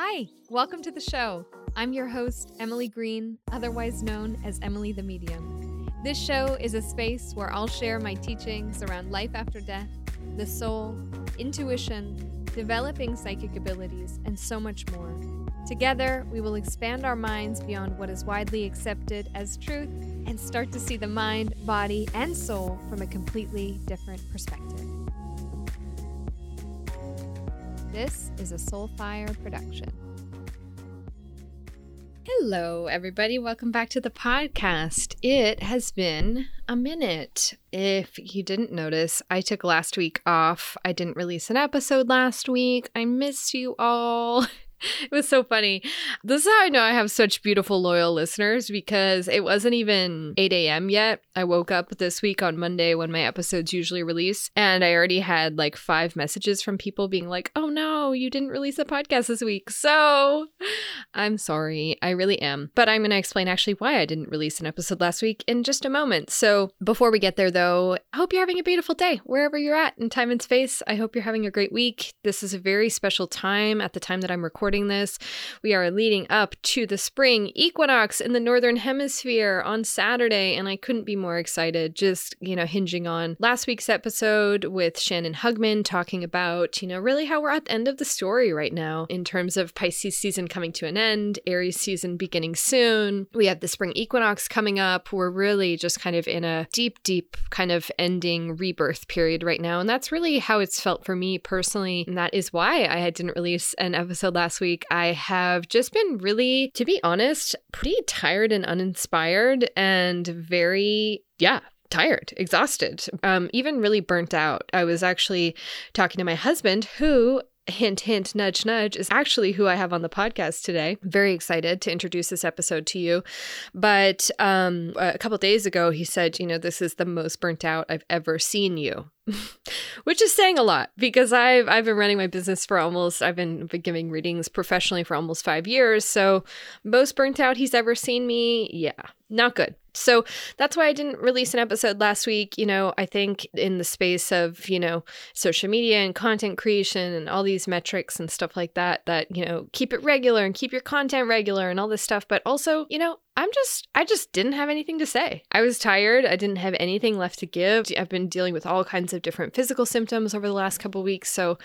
Hi, welcome to the show. I'm your host, Emily Green, otherwise known as Emily the Medium. This show is a space where I'll share my teachings around life after death, the soul, intuition, developing psychic abilities, and so much more. Together, we will expand our minds beyond what is widely accepted as truth and start to see the mind, body, and soul from a completely different perspective. This is a Soulfire production. Hello, everybody. Welcome back to the podcast. It has been a minute. If you didn't notice, I took last week off. I didn't release an episode last week. I miss you all. it was so funny. This is how I know I have such beautiful, loyal listeners because it wasn't even 8 a.m. yet. I woke up this week on Monday when my episodes usually release, and I already had like five messages from people being like, oh no, you didn't release a podcast this week. So I'm sorry. I really am. But I'm going to explain actually why I didn't release an episode last week in just a moment. So before we get there, though, I hope you're having a beautiful day wherever you're at in time and space. I hope you're having a great week. This is a very special time at the time that I'm recording recording this, we are leading up to the spring equinox in the northern hemisphere on Saturday, and I couldn't be more excited. Just, you know, hinging on last week's episode with Shannon Hugman talking about, you know, really how we're at the end of the story right now in terms of Pisces season coming to an end, Aries season beginning soon. We have the spring equinox coming up. We're really just kind of in a deep, deep kind of ending rebirth period right now. And that's really how it's felt for me personally. And that is why I didn't release an episode last week, I have just been really, to be honest, pretty tired and uninspired and very, yeah, tired, exhausted, um, even really burnt out. I was actually talking to my husband, who hint, hint, nudge, nudge, is actually who I have on the podcast today. Very excited to introduce this episode to you. But um, a couple days ago, he said, you know, this is the most burnt out I've ever seen you. which is saying a lot because I've I've been running my business for almost I've been, been giving readings professionally for almost five years. So most burnt out he's ever seen me, yeah, not good. So that's why I didn't release an episode last week. You know, I think in the space of, you know, social media and content creation and all these metrics and stuff like that, that, you know, keep it regular and keep your content regular and all this stuff. But also, you know, I'm just, I just didn't have anything to say. I was tired. I didn't have anything left to give. I've been dealing with all kinds of different physical symptoms over the last couple weeks. So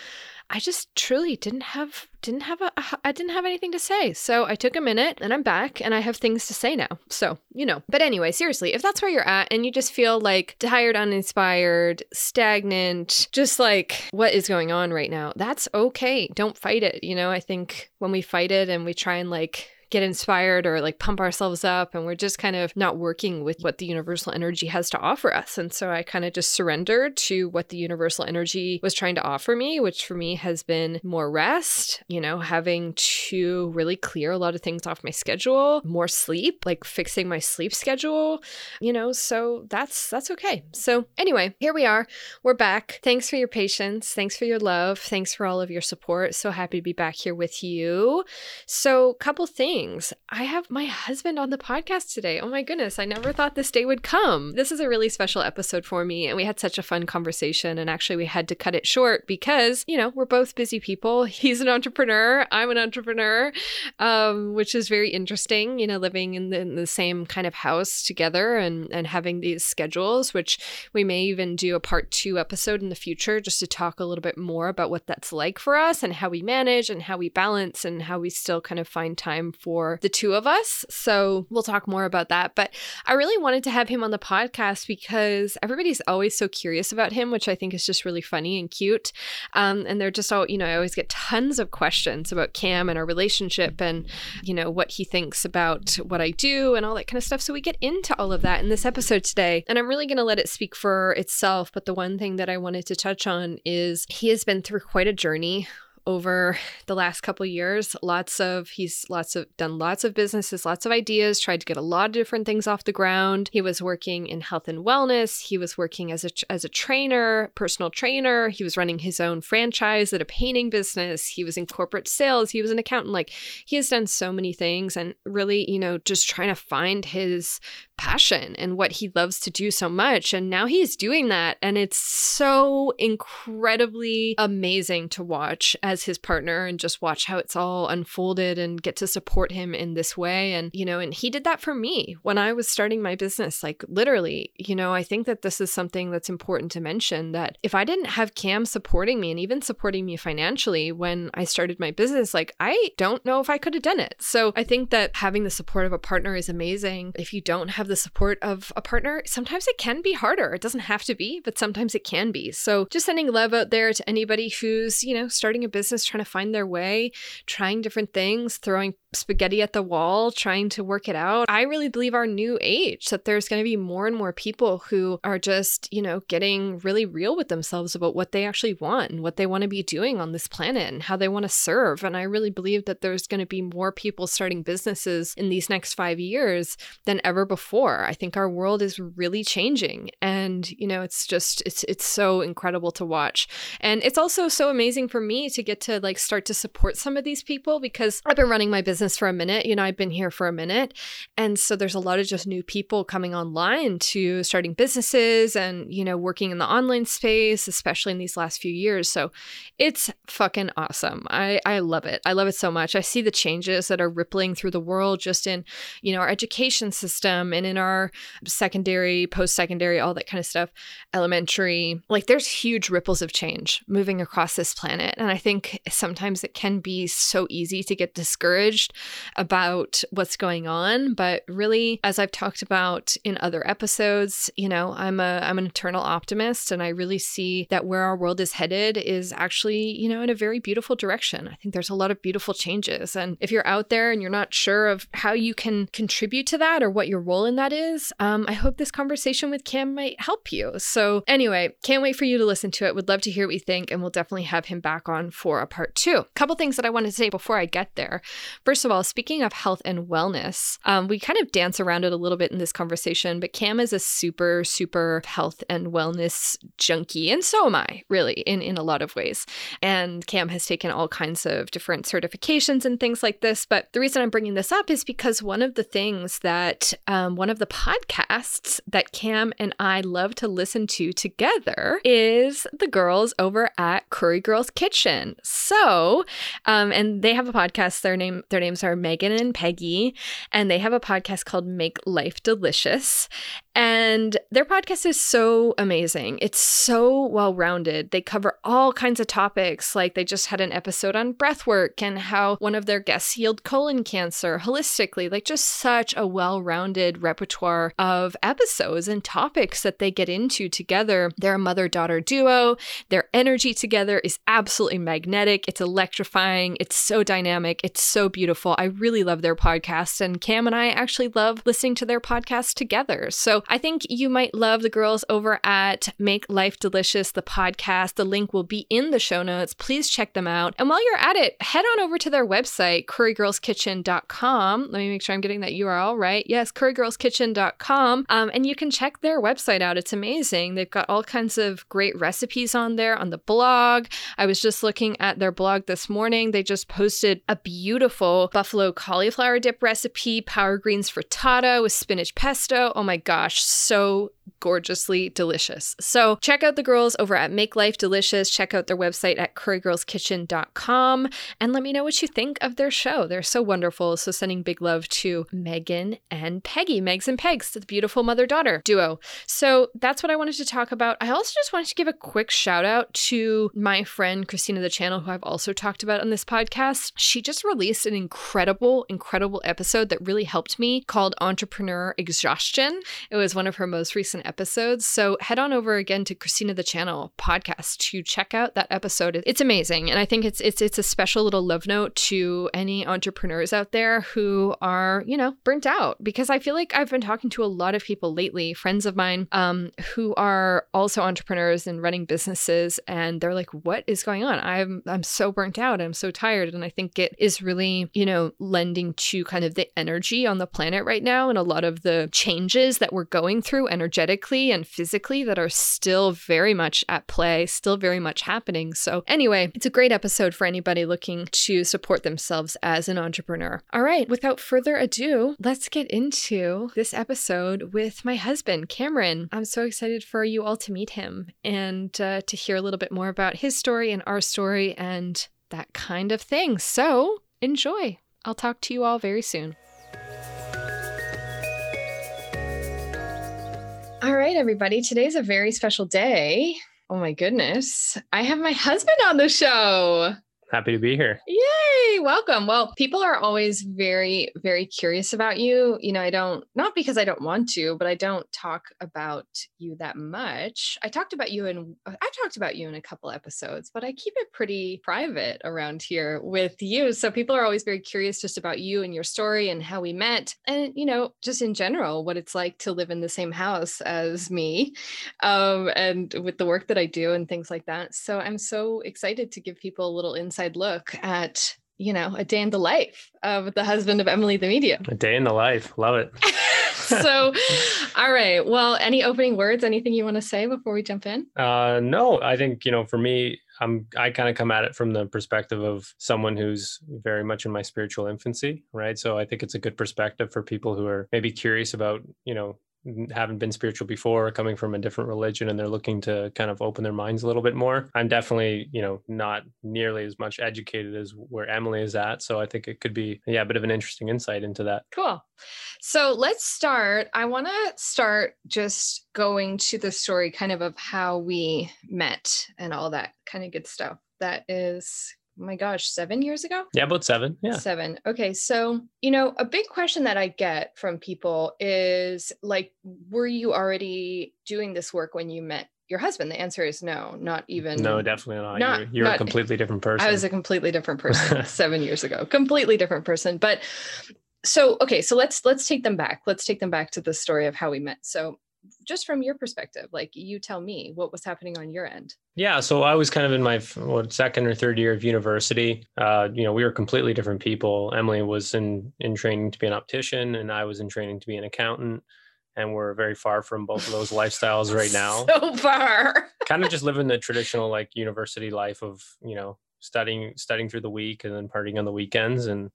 I just truly didn't have, didn't have a, I didn't have anything to say. So I took a minute and I'm back and I have things to say now. So, you know, but anyway, seriously, if that's where you're at and you just feel like tired, uninspired, stagnant, just like what is going on right now, that's okay. Don't fight it. You know, I think when we fight it and we try and like, get inspired or like pump ourselves up and we're just kind of not working with what the universal energy has to offer us. And so I kind of just surrendered to what the universal energy was trying to offer me, which for me has been more rest, you know, having to really clear a lot of things off my schedule, more sleep, like fixing my sleep schedule, you know, so that's that's okay. So anyway, here we are. We're back. Thanks for your patience. Thanks for your love. Thanks for all of your support. So happy to be back here with you. So, couple things I have my husband on the podcast today. Oh my goodness, I never thought this day would come. This is a really special episode for me, and we had such a fun conversation. And actually, we had to cut it short because, you know, we're both busy people. He's an entrepreneur, I'm an entrepreneur, um, which is very interesting, you know, living in the, in the same kind of house together and, and having these schedules, which we may even do a part two episode in the future just to talk a little bit more about what that's like for us and how we manage and how we balance and how we still kind of find time for for the two of us. So we'll talk more about that. But I really wanted to have him on the podcast because everybody's always so curious about him, which I think is just really funny and cute. Um, and they're just all, you know, I always get tons of questions about Cam and our relationship and, you know, what he thinks about what I do and all that kind of stuff. So we get into all of that in this episode today. And I'm really going to let it speak for itself. But the one thing that I wanted to touch on is he has been through quite a journey over the last couple years. Lots of he's lots of done lots of businesses, lots of ideas, tried to get a lot of different things off the ground. He was working in health and wellness. He was working as a as a trainer, personal trainer. He was running his own franchise at a painting business. He was in corporate sales. He was an accountant. Like he has done so many things and really, you know, just trying to find his passion and what he loves to do so much. And now he's doing that. And it's so incredibly amazing to watch as his partner and just watch how it's all unfolded and get to support him in this way. And, you know, and he did that for me when I was starting my business. Like, literally, you know, I think that this is something that's important to mention that if I didn't have Cam supporting me and even supporting me financially when I started my business, like, I don't know if I could have done it. So I think that having the support of a partner is amazing. If you don't have the support of a partner, sometimes it can be harder. It doesn't have to be, but sometimes it can be. So just sending love out there to anybody who's, you know, starting a business, trying to find their way, trying different things, throwing spaghetti at the wall, trying to work it out. I really believe our new age that there's going to be more and more people who are just, you know, getting really real with themselves about what they actually want and what they want to be doing on this planet and how they want to serve. And I really believe that there's going to be more people starting businesses in these next five years than ever before. I think our world is really changing. And, you know, it's just, it's, it's so incredible to watch. And it's also so amazing for me to get to like start to support some of these people because I've been running my business business for a minute. You know, I've been here for a minute. And so there's a lot of just new people coming online to starting businesses and, you know, working in the online space, especially in these last few years. So it's fucking awesome. I, I love it. I love it so much. I see the changes that are rippling through the world just in, you know, our education system and in our secondary, post secondary, all that kind of stuff, elementary. Like there's huge ripples of change moving across this planet. And I think sometimes it can be so easy to get discouraged about what's going on. But really, as I've talked about in other episodes, you know, I'm a I'm an eternal optimist and I really see that where our world is headed is actually, you know, in a very beautiful direction. I think there's a lot of beautiful changes. And if you're out there and you're not sure of how you can contribute to that or what your role in that is, um, I hope this conversation with Cam might help you. So anyway, can't wait for you to listen to it. Would love to hear what you think, and we'll definitely have him back on for a part two. Couple things that I want to say before I get there. First First of all, speaking of health and wellness, um, we kind of dance around it a little bit in this conversation, but Cam is a super, super health and wellness junkie, and so am I, really, in, in a lot of ways. And Cam has taken all kinds of different certifications and things like this. But the reason I'm bringing this up is because one of the things that um, one of the podcasts that Cam and I love to listen to together is the girls over at Curry Girls Kitchen. So, um, and they have a podcast. Their name, their name names are Megan and Peggy, and they have a podcast called Make Life Delicious. And their podcast is so amazing. It's so well rounded. They cover all kinds of topics. Like they just had an episode on breath work and how one of their guests healed colon cancer holistically. Like just such a well rounded repertoire of episodes and topics that they get into together. They're a mother daughter duo. Their energy together is absolutely magnetic. It's electrifying. It's so dynamic. It's so beautiful. I really love their podcast. And Cam and I actually love listening to their podcast together. So I think you might love the girls over at Make Life Delicious, the podcast. The link will be in the show notes. Please check them out. And while you're at it, head on over to their website, currygirlskitchen.com. Let me make sure I'm getting that URL right. Yes, currygirlskitchen.com. Um, and you can check their website out. It's amazing. They've got all kinds of great recipes on there on the blog. I was just looking at their blog this morning. They just posted a beautiful buffalo cauliflower dip recipe, power greens frittata with spinach pesto. Oh my gosh so gorgeously delicious. So check out the girls over at Make Life Delicious. Check out their website at currygirlskitchen.com and let me know what you think of their show. They're so wonderful. So sending big love to Megan and Peggy, Megs and Pegs, the beautiful mother-daughter duo. So that's what I wanted to talk about. I also just wanted to give a quick shout out to my friend Christina the Channel, who I've also talked about on this podcast. She just released an incredible, incredible episode that really helped me called Entrepreneur Exhaustion. It was one of her most recent episodes. So head on over again to Christina the Channel podcast to check out that episode. It's amazing. And I think it's it's it's a special little love note to any entrepreneurs out there who are, you know, burnt out. Because I feel like I've been talking to a lot of people lately, friends of mine, um, who are also entrepreneurs and running businesses, and they're like, what is going on? I'm I'm so burnt out. I'm so tired. And I think it is really, you know, lending to kind of the energy on the planet right now and a lot of the changes that we're going through energetically and physically that are still very much at play, still very much happening. So, anyway, it's a great episode for anybody looking to support themselves as an entrepreneur. All right, without further ado, let's get into this episode with my husband, Cameron. I'm so excited for you all to meet him and uh, to hear a little bit more about his story and our story and that kind of thing. So, enjoy. I'll talk to you all very soon. All right, everybody. Today's a very special day. Oh my goodness. I have my husband on the show. Happy to be here. Yay! Welcome. Well, people are always very, very curious about you. You know, I don't, not because I don't want to, but I don't talk about you that much. I talked about you in, I talked about you in a couple episodes, but I keep it pretty private around here with you. So people are always very curious just about you and your story and how we met. And, you know, just in general, what it's like to live in the same house as me um, and with the work that I do and things like that. So I'm so excited to give people a little insight inside look at you know a day in the life of the husband of Emily the medium. A day in the life, love it. so, all right. Well, any opening words? Anything you want to say before we jump in? Uh, no, I think you know for me, I'm I kind of come at it from the perspective of someone who's very much in my spiritual infancy, right? So I think it's a good perspective for people who are maybe curious about you know haven't been spiritual before coming from a different religion and they're looking to kind of open their minds a little bit more. I'm definitely you know not nearly as much educated as where emily is at so i think it could be yeah a bit of an interesting insight into that. Cool. So let's start i want to start just going to the story kind of of how we met and all that kind of good stuff. That is oh my gosh, seven years ago? Yeah, about seven. Yeah. Seven. Okay. So, you know, a big question that I get from people is like, were you already doing this work when you met your husband? The answer is no, not even. No, definitely not. not you're, you're not, a completely different person. I was a completely different person seven years ago. Completely different person. But so okay, so let's let's take them back. Let's take them back to the story of how we met. So just from your perspective like you tell me what was happening on your end. Yeah so i was kind of in my what, second or third year of university. Uh, you know we were completely different people. Emily was in in training to be an optician and i was in training to be an accountant and we're very far from both of those lifestyles right now. So far. Kind of just living the traditional like university life of you know studying studying through the week and then partying on the weekends and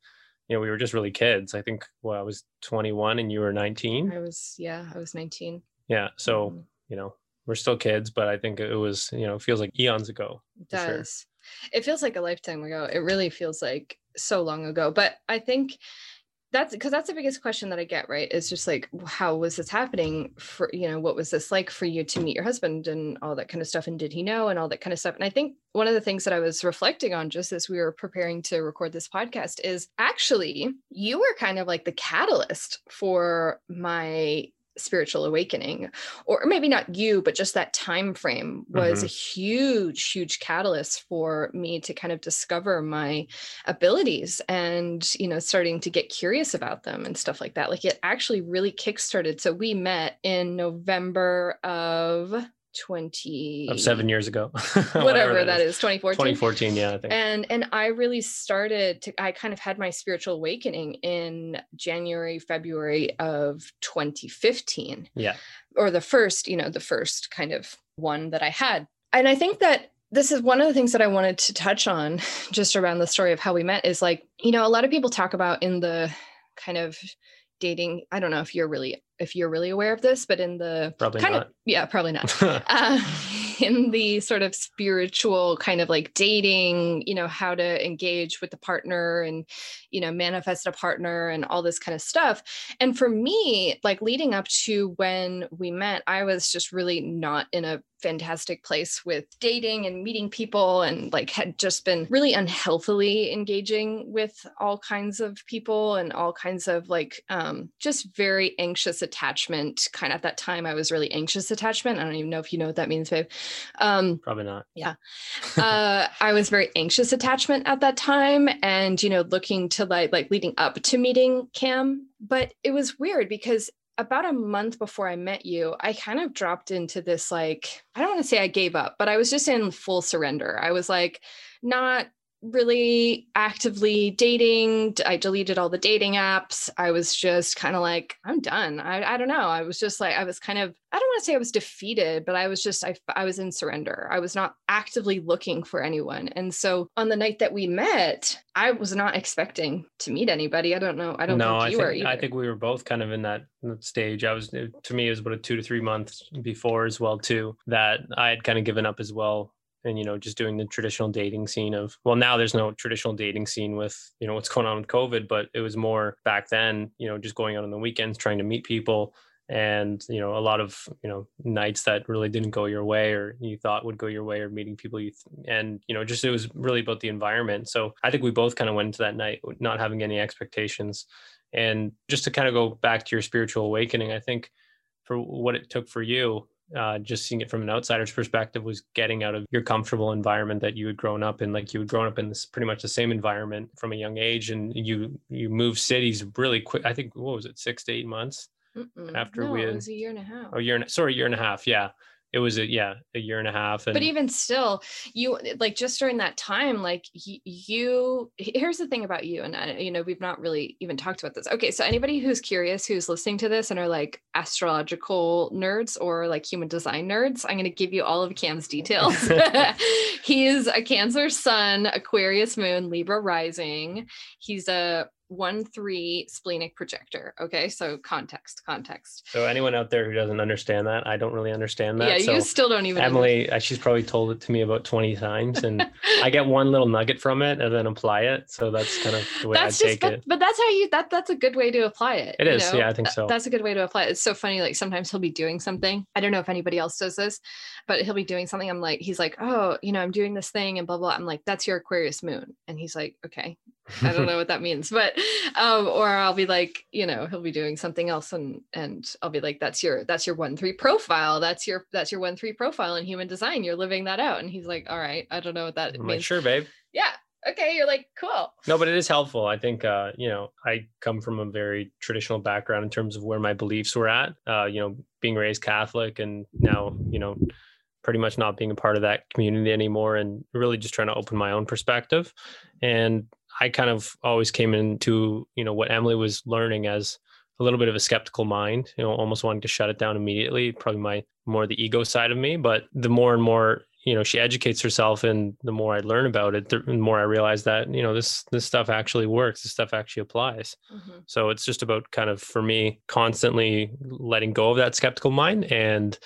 you know we were just really kids. I think well i was 21 and you were 19 i was yeah i was 19 yeah. So, mm-hmm. you know, we're still kids, but I think it was, you know, feels like eons ago. It does. Sure. It feels like a lifetime ago. It really feels like so long ago. But I think that's because that's the biggest question that I get, right? Is just like, how was this happening for, you know, what was this like for you to meet your husband and all that kind of stuff? And did he know and all that kind of stuff? And I think one of the things that I was reflecting on just as we were preparing to record this podcast is actually you were kind of like the catalyst for my spiritual awakening or maybe not you but just that time frame was mm-hmm. a huge huge catalyst for me to kind of discover my abilities and you know starting to get curious about them and stuff like that like it actually really kickstarted so we met in november of 20 of seven years ago. Whatever, whatever that, that is. is 2014 2014 yeah I think. and and i really started to i kind of had my spiritual awakening in january february of 2015 yeah. Or the first you know the first kind of one that i had. And i think that this is one of the things that I wanted to touch on just around the story of how we met is like, you know, a lot of people talk about in the kind of dating i don't know if you're really if you're really aware of this but in the probably kind not. of yeah probably not uh, in the sort of spiritual kind of like dating you know how to engage with the partner and you know manifest a partner and all this kind of stuff and for me like leading up to when we met i was just really not in a fantastic place with dating and meeting people and like had just been really unhealthily engaging with all kinds of people and all kinds of like um, just very anxious attachment. Kind of at that time i was really anxious attachment. I don't even know if you know what that means babe. Um, probably not. yeah. Uh, i was very anxious attachment at that time and you know looking to like like leading up to meeting cam but it was weird because about a month before I met you, I kind of dropped into this like, I don't want to say I gave up, but I was just in full surrender. I was like, not really actively dating. I deleted all the dating apps. I was just kind of like, I'm done. I, I don't know. I was just like, I was kind of, I don't want to say I was defeated, but I was just, I, I was in surrender. I was not actively looking for anyone. And so on the night that we met, I was not expecting to meet anybody. I don't know. I don't no, think you I were either. I think we were both kind of in that stage. I was, to me, it was about a two to three months before as well, too, that I had kind of given up as well and you know just doing the traditional dating scene of well now there's no traditional dating scene with you know what's going on with covid but it was more back then you know just going out on the weekends trying to meet people and you know a lot of you know nights that really didn't go your way or you thought would go your way or meeting people you th- and you know just it was really about the environment. So i think we both kind of went into that night not having any expectations. And just to kind of go back to your spiritual awakening i think for what it took for you uh, just seeing it from an outsider's perspective was getting out of your comfortable environment that you had grown up in like you had grown up in this pretty much the same environment from a young age and you you moved cities really quick i think what was it six to eight months Mm-mm. after no, we it was a year and a half. oh year and sorry year and a half yeah it was a yeah a year and a half and but even still you like just during that time like you here's the thing about you and I, you know we've not really even talked about this. Okay so anybody who's curious who's listening to this and are like astrological nerds or like human design nerds i'm going to give you all of cam's details. He's a cancer sun aquarius moon libra rising. He's a one three splenic projector okay? So context context. So anyone out there who doesn't understand that i don't really understand that yeah so you still don't even emily uh, she's probably told it to me about 20 times and i get one little nugget from it and then apply it so that's kind of the way that's i just take but, it. but that's how you that that's a good way to apply it It is, know? yeah, I think so. that's a good way to apply it. It's so funny like sometimes he'll be doing something. I don't know if anybody else does this but he'll be doing something i'm like he's like oh you know i'm doing this thing and blah blah i'm like that's your aquarius moon and he's like okay i don't know what that means but um or i'll be like you know he'll be doing something else and and i'll be like that's your that's your one three profile. That's your that's your one three profile in human design. You're living that out. And he's like all right. I don't know what that I'm like sure babe. Yeah. Okay. You're like cool. No, but it is helpful. I think uh, you know, I come from a very traditional background in terms of where my beliefs were at. Uh, you know, being raised Catholic and now, you know, pretty much not being a part of that community anymore and really just trying to open my own perspective. And I kind of always came into, you know, what Emily was learning as a little bit of a skeptical mind, you know, almost wanting to shut it down immediately, probably my more the ego side of me. But the more and more you know she educates herself and the more i learn about it the more i realize that you know this this stuff actually works this stuff actually applies Mhm. so it's just about kind of for me constantly letting go of that skeptical mind and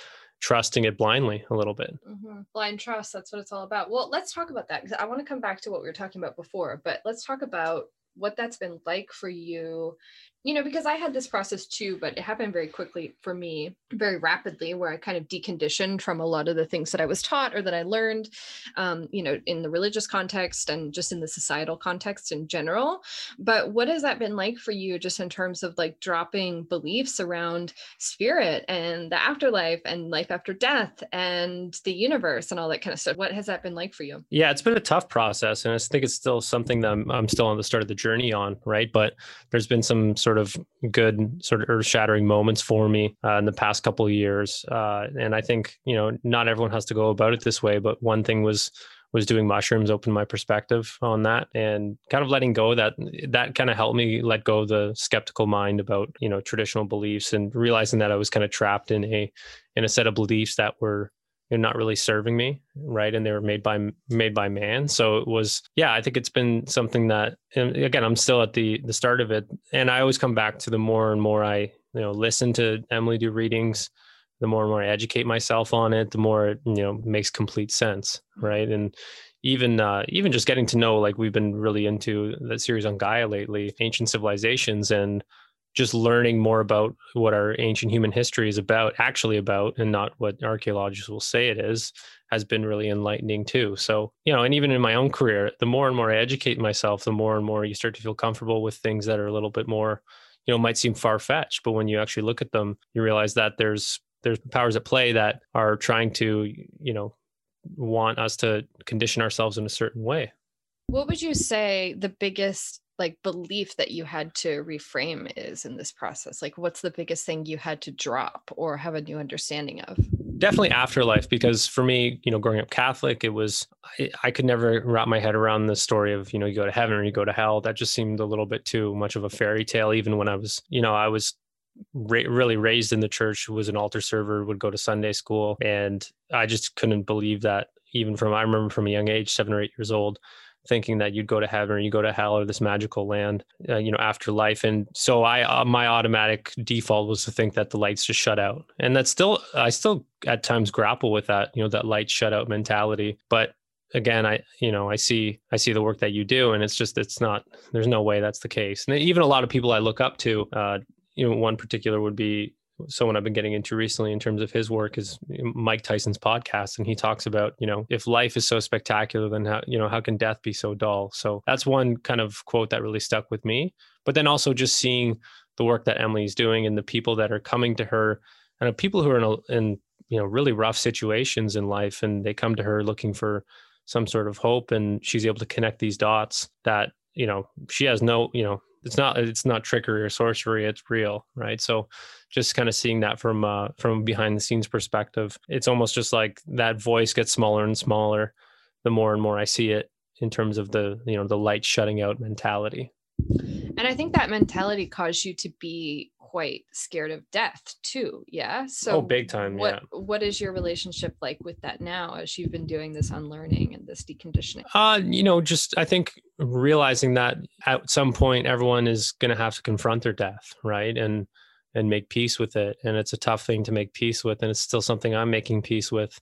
trusting it blindly a little bit Mhm. Blind trust, that's what it's all about. Well, let's talk about that because I want to come back to what we were talking about before, but let's talk about what that's been like for you. You know, because I had this process too, but it happened very quickly for me, very rapidly, where I kind of deconditioned from a lot of the things that I was taught or that I learned, um, you know, in the religious context and just in the societal context in general. But what has that been like for you, just in terms of like dropping beliefs around spirit and the afterlife and life after death and the universe and all that kind of stuff? What has that been like for you? yeah it's been a tough process and i think it's still something that i'm, I'm still on the start of the journey on right but there's been some sort of good sort of earth shattering moments for me uh, in the past couple of years. Uh, and i think you know not everyone has to go about it this way but one thing was was doing mushrooms opened my perspective on that and kind of letting go that. That kind of helped me let go the skeptical mind about you know traditional beliefs and realizing that i was kind of trapped in a in a set of beliefs that were know, not really serving me right? And they were made by made by man. So it was yeah i think it's been something that again i'm still at the the start of it. And i always come back to the more and more i you know listen to emily do readings the more and more i educate myself on it the more it you know makes complete sense right? And even uh, even just getting to know like we've been really into that series on gaia lately ancient civilizations and just learning more about what our ancient human history is about actually about and not what archaeologists will say it is has been really enlightening too. So you know and even in my own career the more and more i educate myself the more and more you start to feel comfortable with things that are a little bit more you know might seem far-fetched but when you actually look at them you realize that there's there's powers at play that are trying to you know want us to condition ourselves in a certain way. What would you say the biggest like belief that you had to reframe is in this process? Like what's the biggest thing you had to drop or have a new understanding of? definitely afterlife because for me you know growing up catholic it was I, I, could never wrap my head around the story of you know you go to heaven or you go to hell that just seemed a little bit too much of a fairy tale even when i was you know i was really raised in the church was an altar server would go to sunday school and i just couldn't believe that even from i remember from a young age seven or eight years old thinking that you'd go to heaven or you go to hell or this magical land, uh, you know, after life. And so I, uh, my automatic default was to think that the lights just shut out. And that's still, I still at times grapple with that, you know, that light shut out mentality. But again, I, you know, I see, I see the work that you do and it's just, it's not, there's no way that's the case. And even a lot of people I look up to, uh, you know, one particular would be someone I've been getting into recently in terms of his work is Mike Tyson's podcast, and he talks about you know if life is so spectacular, then how you know how can death be so dull? So that's one kind of quote that really stuck with me. But then also just seeing the work that Emily's doing and the people that are coming to her, and people who are in, a, in you know really rough situations in life, and they come to her looking for some sort of hope, and she's able to connect these dots that you know she has no you know it's not it's not trickery or sorcery it's real right? So just kind of seeing that from uh from behind the scenes perspective it's almost just like that voice gets smaller and smaller the more and more i see it in terms of the you know the light shutting out mentality and i think that mentality caused you to be quite scared of death too yeah? So oh big time what yeah. what is your relationship like with that now as you've been doing this unlearning and this deconditioning? Uh you know just i think realizing that at some point everyone is going to have to confront their death right? And and make peace with it. And it's a tough thing to make peace with and it's still something i'm making peace with.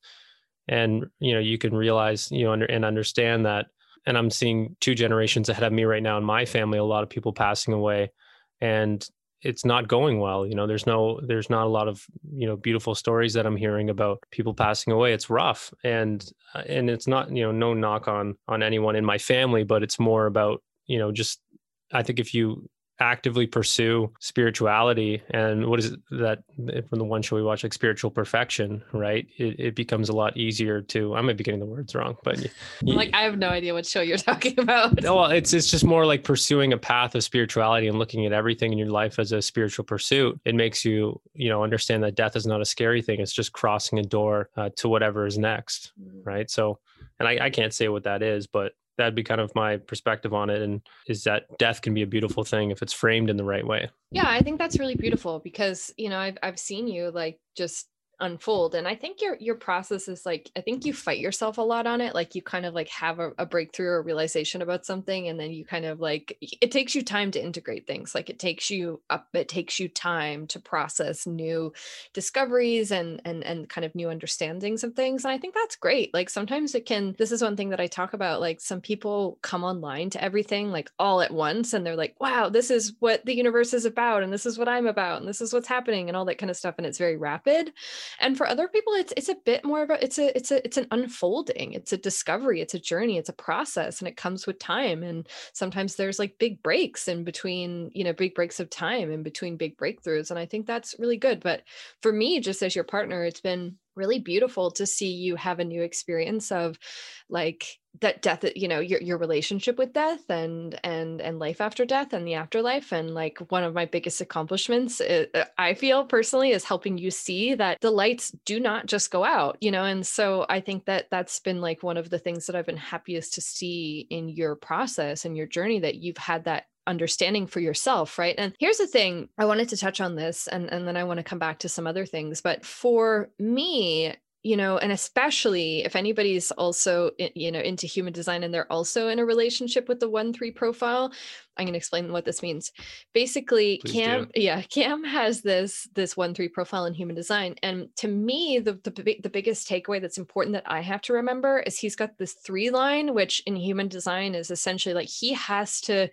And you know you can realize you know under, and understand that and i'm seeing two generations ahead of me right now in my family a lot of people passing away and it's not going well you know there's no there's not a lot of you know beautiful stories that i'm hearing about people passing away. It's rough and uh, and it's not you know no knock on on anyone in my family but it's more about you know just i think if you actively pursue spirituality. And what is it that from the one show we watch like spiritual perfection right? It, it becomes a lot easier to i might be getting the words wrong but you, like i have no idea what show you're talking about. Well it's it's just more like pursuing a path of spirituality and looking at everything in your life as a spiritual pursuit. It makes you you know understand that death is not a scary thing. It's just crossing a door uh, to whatever is next mm. right? So and I, I can't say what that is but that'd be kind of my perspective on it and is that death can be a beautiful thing if it's framed in the right way. Yeah i think that's really beautiful because you know i've, I've seen you like just unfold and i think your your process is like i think you fight yourself a lot on it like you kind of like have a, a, breakthrough or realization about something and then you kind of like it takes you time to integrate things like it takes you up it takes you time to process new discoveries and and and kind of new understandings of things and i think that's great like sometimes it can this is one thing that i talk about like some people come online to everything like all at once and they're like wow this is what the universe is about and this is what i'm about and this is what's happening and all that kind of stuff and it's very rapid and for other people it's it's a bit more of a it's a it's a it's an unfolding. It's a discovery. It's a journey. It's a process and it comes with time. And sometimes there's like big breaks in between you know big breaks of time in between big breakthroughs. And i think that's really good. But for me just as your partner it's been really beautiful to see you have a new experience of like that death you know your, your relationship with death and and and life after death and the afterlife. And like one of my biggest accomplishments is, uh, i feel personally is helping you see that the lights do not just go out you know? And so i think that that's been like one of the things that i've been happiest to see in your process and your journey that you've had that understanding for yourself, right? And here's the thing I wanted to touch on this and, and then I want to come back to some other things. But for me, you know and especially if anybody's also you know into human design and they're also in a relationship with the 1-3 profile i'm going to explain what this means basically Please cam do. yeah cam has this this 1-3 profile in human design and to me the, the the biggest takeaway that's important that i have to remember is he's got this three line which in human design is essentially like he has to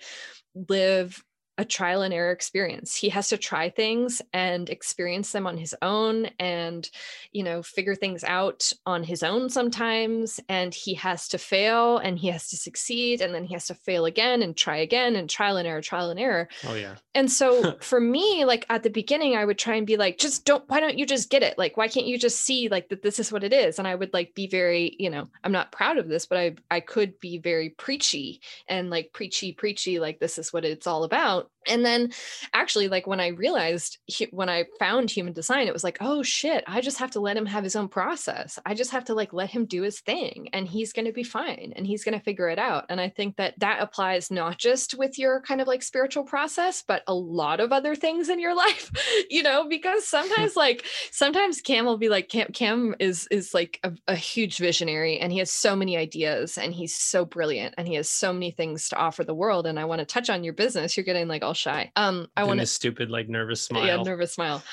live a trial and error experience. He has to try things and experience them on his own and, you know, figure things out on his own sometimes. And he has to fail and he has to succeed and then he has to fail again and try again and trial and error, trial and error. Oh, yeah. And so for me, like at the beginning, I would try and be like, just don't, why don't you just get it? Like, why can't you just see like that this is what it is? And I would like be very, you know, I'm not proud of this, but I, I could be very preachy and like preachy, preachy, like this is what it's all about out. And then actually, like when I realized, when I found human design, it was like, oh shit, I just have to let him have his own process. I just have to like let him do his thing and he's going to be fine and he's going to figure it out. And I think that that applies not just with your kind of like spiritual process, but a lot of other things in your life, you know, because sometimes like, sometimes Cam will be like, Cam, Cam is, is like a, a huge visionary and he has so many ideas and he's so brilliant and he has so many things to offer the world. And I want to touch on your business. You're getting like all shy. Um, I want to stupid like nervous smile. Yeah, nervous smile.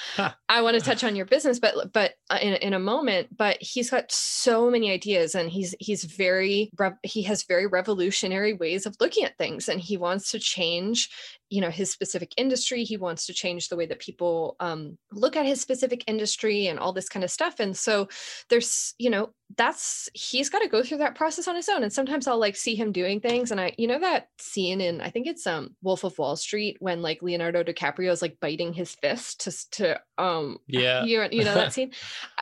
I want to touch on your business, but but uh, in in a moment. But he's got so many ideas, and he's he's very he has very revolutionary ways of looking at things, and he wants to change you know his specific industry he wants to change the way that people um, look at his specific industry and all this kind of stuff and so there's you know that's he's got to go through that process on his own and sometimes i'll like see him doing things and i you know that scene in i think it's um wolf of wall street when like leonardo dicaprio is like biting his fist to to um yeah. you, you know that scene?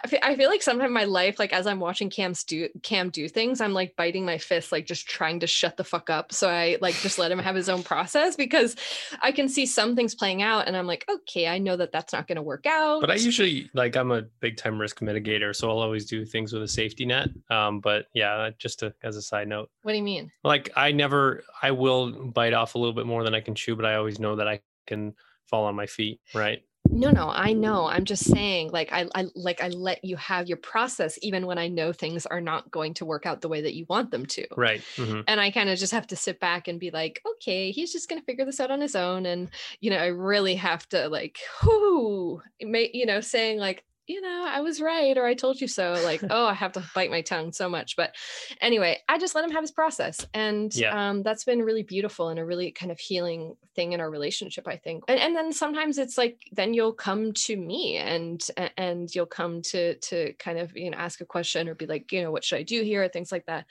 I feel, I feel like sometimes my life like as i'm watching cam's do cam do things i'm like biting my fist like just trying to shut the fuck up so i like just let him have his own process because I can see some things playing out and I'm like, okay, I know that that's not going to work out. But I usually like I'm a big time risk mitigator, so I'll always do things with a safety net. Um, but yeah, just to, as a side note. What do you mean? Like I never, I will bite off a little bit more than I can chew, but I always know that I can fall on my feet, right? No no i know i'm just saying like I, I like i let you have your process even when i know things are not going to work out the way that you want them to right mm-hmm. and i kind of just have to sit back and be like okay he's just going to figure this out on his own and you know i really have to like whoo you know saying like you know, I was right or I told you so. Like, oh, I have to bite my tongue so much. But anyway, I just let him have his process. And yeah. um, that's been really beautiful and a really kind of healing thing in our relationship, I think. And, and then sometimes it's like, then you'll come to me and, and you'll come to, to kind of, you know, ask a question or be like, you know, what should I do here? Things like that.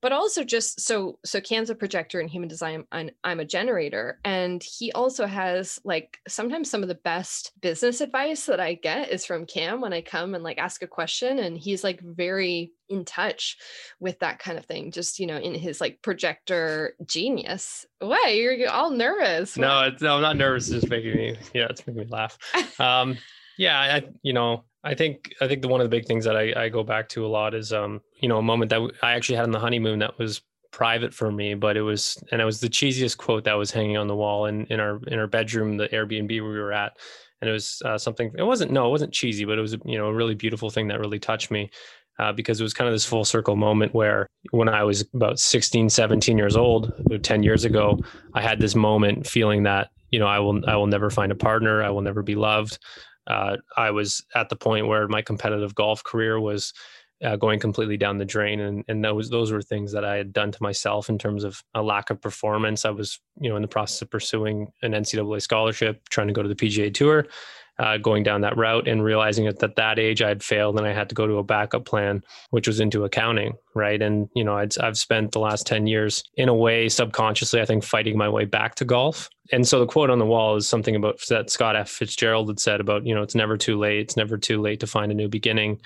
But also just so, so Cam's a projector in human design. I'm, I'm a generator. And he also has like sometimes some of the best business advice that I get is from Cam when I come and like ask a question. And he's like very in touch with that kind of thing, just, you know, in his like projector genius. Why? You're all nervous. No, it's, no, I'm not nervous. It's just making me, yeah, it's making me laugh. Um, yeah, I, you know, I think I think the one of the big things that I, I go back to a lot is um you know a moment that I actually had on the honeymoon that was private for me, but it was and it was the cheesiest quote that was hanging on the wall in in our in our bedroom, the Airbnb we were at, and it was uh, something. It wasn't no, it wasn't cheesy, but it was you know a really beautiful thing that really touched me. Uh, because it was kind of this full circle moment where when I was about 16, 17 years old, 10 years ago, I had this moment feeling that, you know, I will, I will never find a partner. I will never be loved. Uh, I was at the point where my competitive golf career was uh, going completely down the drain. And, and those, those were things that I had done to myself in terms of a lack of performance. I was, you know, in the process of pursuing an NCAA scholarship, trying to go to the PGA tour, uh, going down that route and realizing that at that age I had failed and I had to go to a backup plan, which was into accounting. Right. And, you know, I'd, I've spent the last 10 years in a way, subconsciously, I think fighting my way back to golf. And so the quote on the wall is something about that Scott F. Fitzgerald had said about, you know, it's never too late. It's never too late to find a new beginning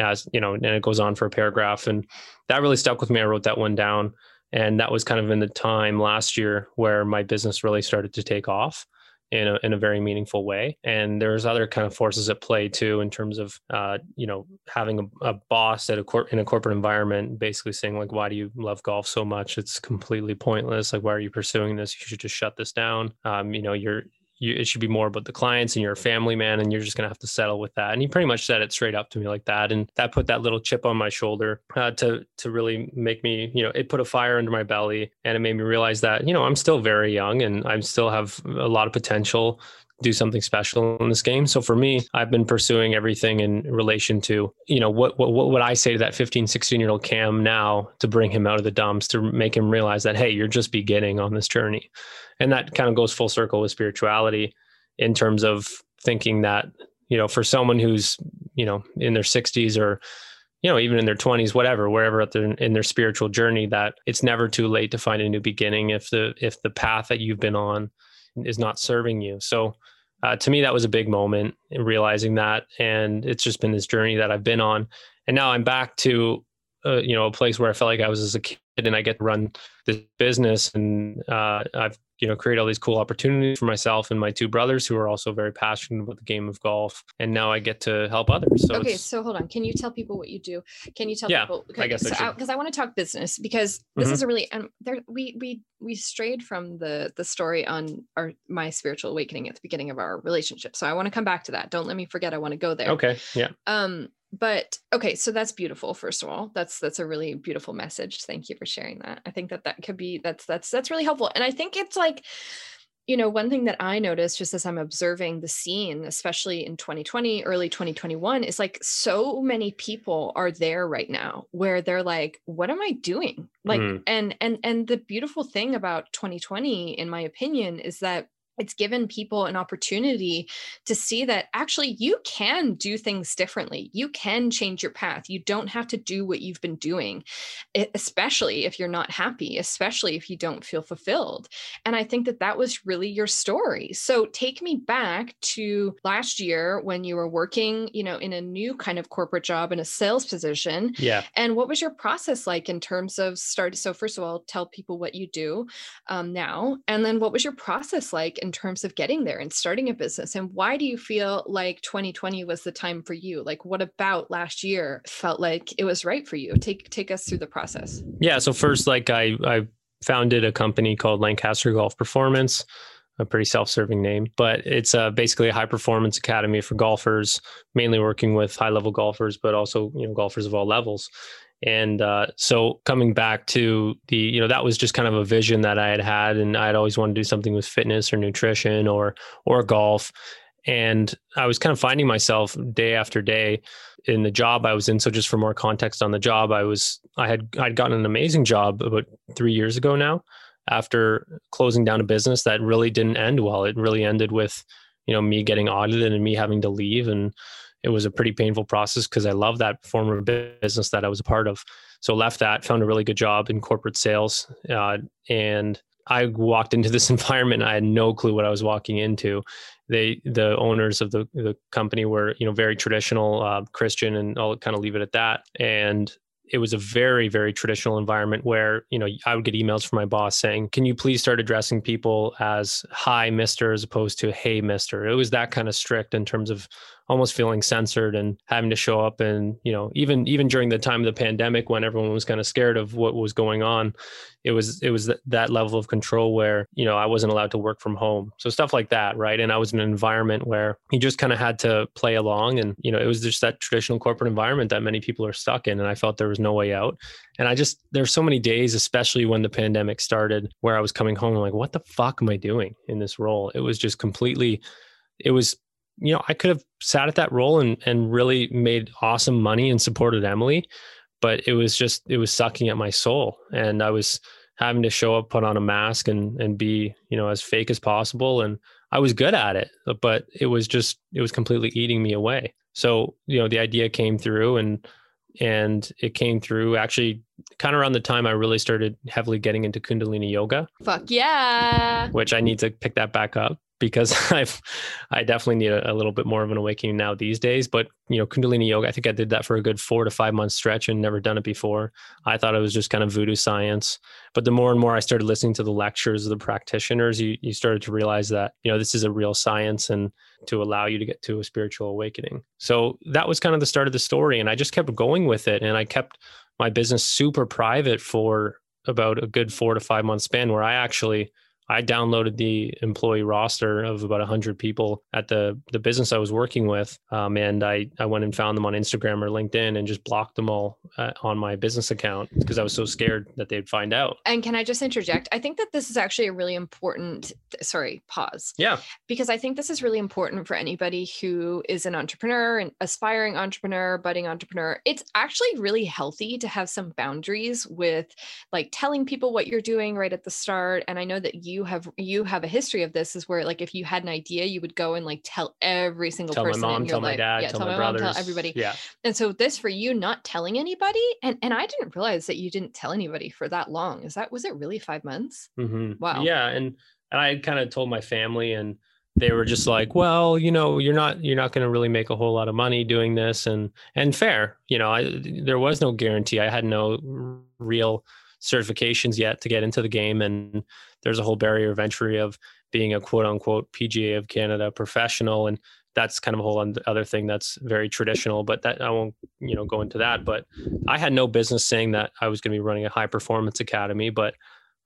as you know, and it goes on for a paragraph. And that really stuck with me. I wrote that one down. And that was kind of in the time last year where my business really started to take off in a, in a very meaningful way. And there's other kind of forces at play too, in terms of, uh, you know, having a, a boss at a cor- in a corporate environment, basically saying like, why do you love golf so much? It's completely pointless. Like, why are you pursuing this? You should just shut this down. Um, you know, you're, you, it should be more about the clients and you're a family man and you're just going to have to settle with that. And he pretty much said it straight up to me like that. And that put that little chip on my shoulder uh, to to really make me you know it put a fire under my belly and it made me realize that you know i'm still very young and i still have a lot of potential do something special in this game. So for me, I've been pursuing everything in relation to, you know, what what what would I say to that 15, 16 year old Cam now to bring him out of the dumps to make him realize that hey, you're just beginning on this journey and that kind of goes full circle with spirituality in terms of thinking that you know for someone who's you know in their 60s or you know even in their 20s whatever wherever in their spiritual journey that it's never too late to find a new beginning if the if the path that you've been on is not serving you. So uh, to me that was a big moment in realizing that and it's just been this journey that i've been on. And now i'm back to uh, you know a place where i felt like i was as a kid and I get to run this business and uh, I've you know create all these cool opportunities for myself and my two brothers who are also very passionate about the game of golf. And now i get to help others. So okay so hold on. Can you tell people what you do? Can you tell yeah, people okay, i guess because so I, I, want to talk business because this mm-hmm. is a really and there we we we strayed from the the story on our my spiritual awakening at the beginning of our relationship. So i want to come back to that. Don't let me forget. I want to go there. Okay yeah. Um but okay so that's beautiful first of all. That's that's a really beautiful message. Thank you for sharing that. I think that that could be that's that's that's really helpful. And i think it's like you know one thing that i noticed just as i'm observing the scene especially in 2020 early 2021 is like so many people are there right now where they're like what am i doing? Like mm. and and and the beautiful thing about 2020 in my opinion is that it's given people an opportunity to see that actually you can do things differently. You can change your path. You don't have to do what you've been doing, especially if you're not happy, especially if you don't feel fulfilled. And I think that that was really your story. So take me back to last year when you were working, you know, in a new kind of corporate job in a sales position. Yeah. And what was your process like in terms of start? So first of all, tell people what you do um, now, and then what was your process like in in terms of getting there and starting a business? And why do you feel like 2020 was the time for you? Like what about last year felt like it was right for you? Take take us through the process. Yeah, so first like I I founded a company called Lancaster Golf Performance a pretty self-serving name, but it's uh, basically a high-performance academy for golfers, mainly working with high-level golfers, but also you know golfers of all levels. And uh, so coming back to the, you know, that was just kind of a vision that I had had, and I'd always wanted to do something with fitness or nutrition or or golf. And I was kind of finding myself day after day in the job I was in. So just for more context on the job, I was I had I'd gotten an amazing job about three years ago now after closing down a business that really didn't end well. It really ended with, you know, me getting audited and me having to leave and it was a pretty painful process because I love that former business that I was a part of. So left that, found a really good job in corporate sales, uh, and I walked into this environment. I had no clue what I was walking into. They, the owners of the the company, were you know very traditional uh, Christian, and I'll kind of leave it at that. And it was a very very traditional environment where you know i would get emails from my boss saying can you please start addressing people as hi mister as opposed to hey mister it was that kind of strict in terms of almost feeling censored and having to show up and you know even even during the time of the pandemic when everyone was kind of scared of what was going on it was it was that level of control where you know I wasn't allowed to work from home. So stuff like that right? And I was in an environment where you just kind of had to play along and you know it was just that traditional corporate environment that many people are stuck in and I felt there was no way out. And I just there's so many days especially when the pandemic started where I was coming home I'm like what the fuck am I doing in this role? It was just completely it was you know, I could have sat at that role and and really made awesome money and supported Emily, but it was just it was sucking at my soul, and I was having to show up, put on a mask, and and be you know as fake as possible, and I was good at it, but it was just it was completely eating me away. So you know, the idea came through, and and it came through actually kind of around the time I really started heavily getting into Kundalini yoga. Fuck yeah. Which I need to pick that back up because I've I definitely need a, a, little bit more of an awakening now these days. But you know, Kundalini yoga, I think I did that for a good four to five month stretch and never done it before. I thought it was just kind of voodoo science. But the more and more I started listening to the lectures of the practitioners, you you started to realize that, you know, this is a real science and to allow you to get to a spiritual awakening. So that was kind of the start of the story. And I just kept going with it. And I kept my business super private for about a good four to five month span where I actually I downloaded the employee roster of about 100 people at the the business I was working with, um, and I I went and found them on Instagram or LinkedIn and just blocked them all uh, on my business account because I was so scared that they'd find out. And can I just interject? I think that this is actually a really important. Sorry, pause. Yeah. Because I think this is really important for anybody who is an entrepreneur, an aspiring entrepreneur, budding entrepreneur. It's actually really healthy to have some boundaries with like telling people what you're doing right at the start. And I know that you you have you have a history of this is where like if you had an idea you would go and like tell every single tell person my mom, in your tell life. my dad, yeah tell, tell my, my brothers. mom tell everybody. Yeah. And so this for you not telling anybody and and i didn't realize that you didn't tell anybody for that long. Is that was it really five months? Mm-hmm. wow. Yeah and and i kind of told my family and they were just like well you know you're not you're not going to really make a whole lot of money doing this and and fair you know I, there was no guarantee. I had no real certifications yet to get into the game. And there's a whole barrier of entry of being a quote unquote PGA of Canada professional. And that's kind of a whole other thing that's very traditional, but that I won't, you know, go into that. But I had no business saying that I was going to be running a high performance academy, but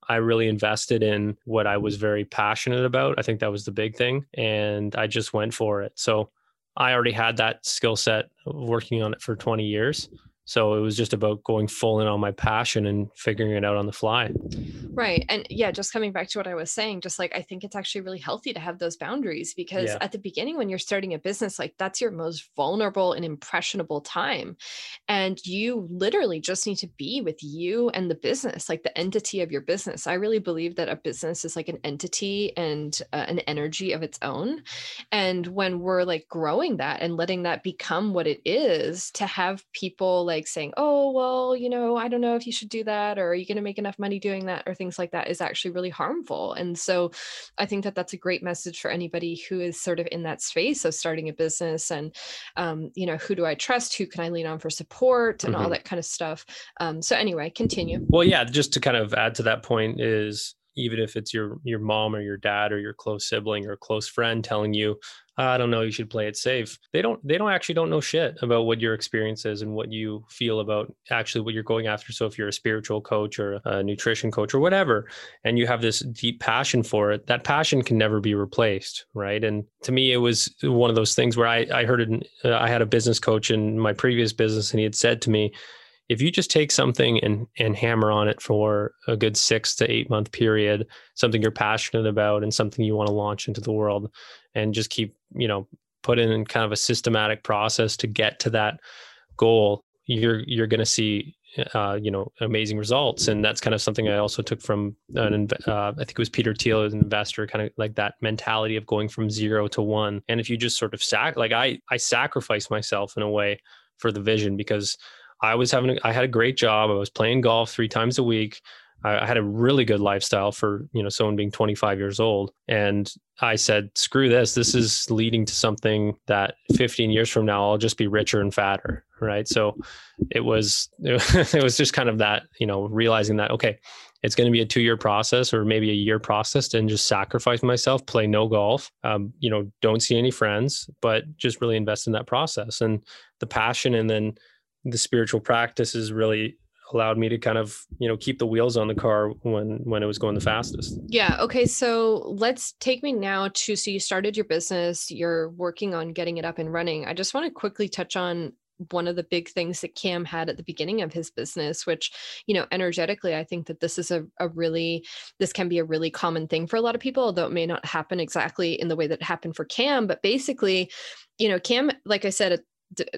I really invested in what I was very passionate about. I think that was the big thing. And I just went for it. So I already had that skill set of working on it for 20 years. So it was just about going full in on my passion and figuring it out on the fly. Right. And yeah, just coming back to what I was saying, just like I think it's actually really healthy to have those boundaries because yeah. at the beginning, when you're starting a business, like that's your most vulnerable and impressionable time. And you literally just need to be with you and the business, like the entity of your business. I really believe that a business is like an entity and uh, an energy of its own. And when we're like growing that and letting that become what it is, to have people like, like saying, oh, well, you know, I don't know if you should do that, or are you going to make enough money doing that, or things like that is actually really harmful. And so I think that that's a great message for anybody who is sort of in that space of starting a business and, um, you know, who do I trust? Who can I lean on for support and mm-hmm. all that kind of stuff. Um, so anyway, continue. Well, yeah, just to kind of add to that point is even if it's your your mom or your dad or your close sibling or close friend telling you I don't know, you should play it safe. They don't they don't actually don't know shit about what your experience is and what you feel about actually what you're going after. So if you're a spiritual coach or a nutrition coach or whatever, and you have this deep passion for it, that passion can never be replaced, right? And to me, it was one of those things where I I heard it. Uh, I had a business coach in my previous business, and he had said to me, if you just take something and and hammer on it for a good six to eight month period something you're passionate about and something you want to launch into the world and just keep you know put in kind of a systematic process to get to that goal you're you're going to see uh, you know amazing results and that's kind of something i also took from an uh, i think it was peter thiel as an investor kind of like that mentality of going from zero to one and if you just sort of sac like i i sacrificed myself in a way for the vision because I was having, I had a great job. I was playing golf three times a week. I, I had a really good lifestyle for, you know, someone being 25 years old. And I said, screw this. This is leading to something that 15 years from now, I'll just be richer and fatter. Right. So it was, it was just kind of that, you know, realizing that, okay, it's going to be a two year process or maybe a year process and just sacrifice myself, play no golf, um, you know, don't see any friends, but just really invest in that process and the passion. And then, the spiritual practice is really allowed me to kind of you know keep the wheels on the car when when it was going the fastest yeah okay so let's take me now to so you started your business you're working on getting it up and running i just want to quickly touch on one of the big things that Cam had at the beginning of his business, which, you know, energetically, I think that this is a, a really, this can be a really common thing for a lot of people, although it may not happen exactly in the way that it happened for Cam. But basically, you know, Cam, like I said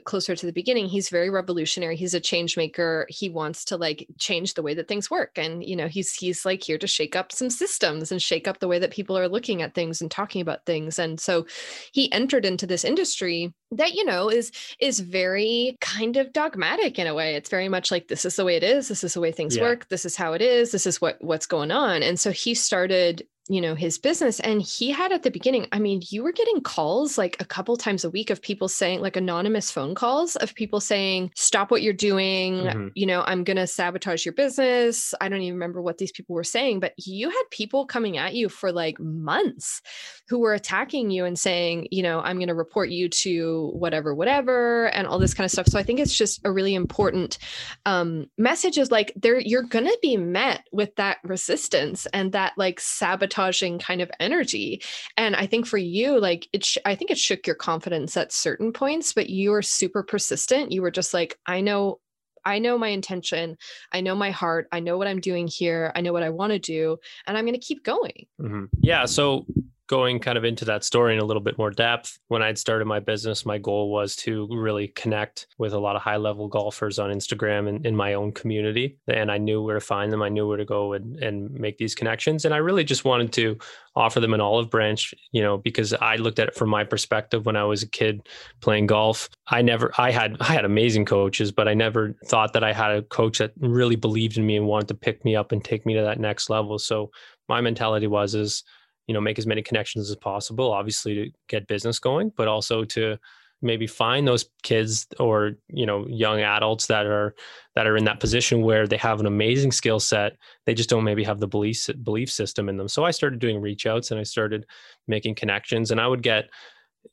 closer to the beginning he's very revolutionary he's a change maker he wants to like change the way that things work and you know he's he's like here to shake up some systems and shake up the way that people are looking at things and talking about things and so he entered into this industry that you know is is very kind of dogmatic in a way it's very much like this is the way it is this is the way things yeah. work this is how it is this is what what's going on and so he started you know his business and he had at the beginning i mean you were getting calls like a couple times a week of people saying like anonymous phone calls of people saying stop what you're doing mm-hmm. you know i'm going to sabotage your business i don't even remember what these people were saying but you had people coming at you for like months who were attacking you and saying you know i'm going to report you to whatever whatever and all this kind of stuff so i think it's just a really important um, message is like there you're going to be met with that resistance and that like sabotage sabotaging kind of energy. And I think for you, like it, sh- I think it shook your confidence at certain points, but you were super persistent. You were just like, I know I know my intention. I know my heart. I know what I'm doing here. I know what I want to do. And I'm going to keep going. Mm-hmm. Yeah. So going kind of into that story in a little bit more depth, when I'd started my business, my goal was to really connect with a lot of high level golfers on Instagram and in my own community. And I knew where to find them. I knew where to go and, and make these connections. And I really just wanted to offer them an olive branch, you know, because I looked at it from my perspective when I was a kid playing golf. I never, I had, I had amazing coaches, but I never thought that I had a coach that really believed in me and wanted to pick me up and take me to that next level. So my mentality was, is, you know make as many connections as possible obviously to get business going but also to maybe find those kids or you know young adults that are that are in that position where they have an amazing skill set. They just don't maybe have the belief belief system in them. So i started doing reach outs and i started making connections and i would get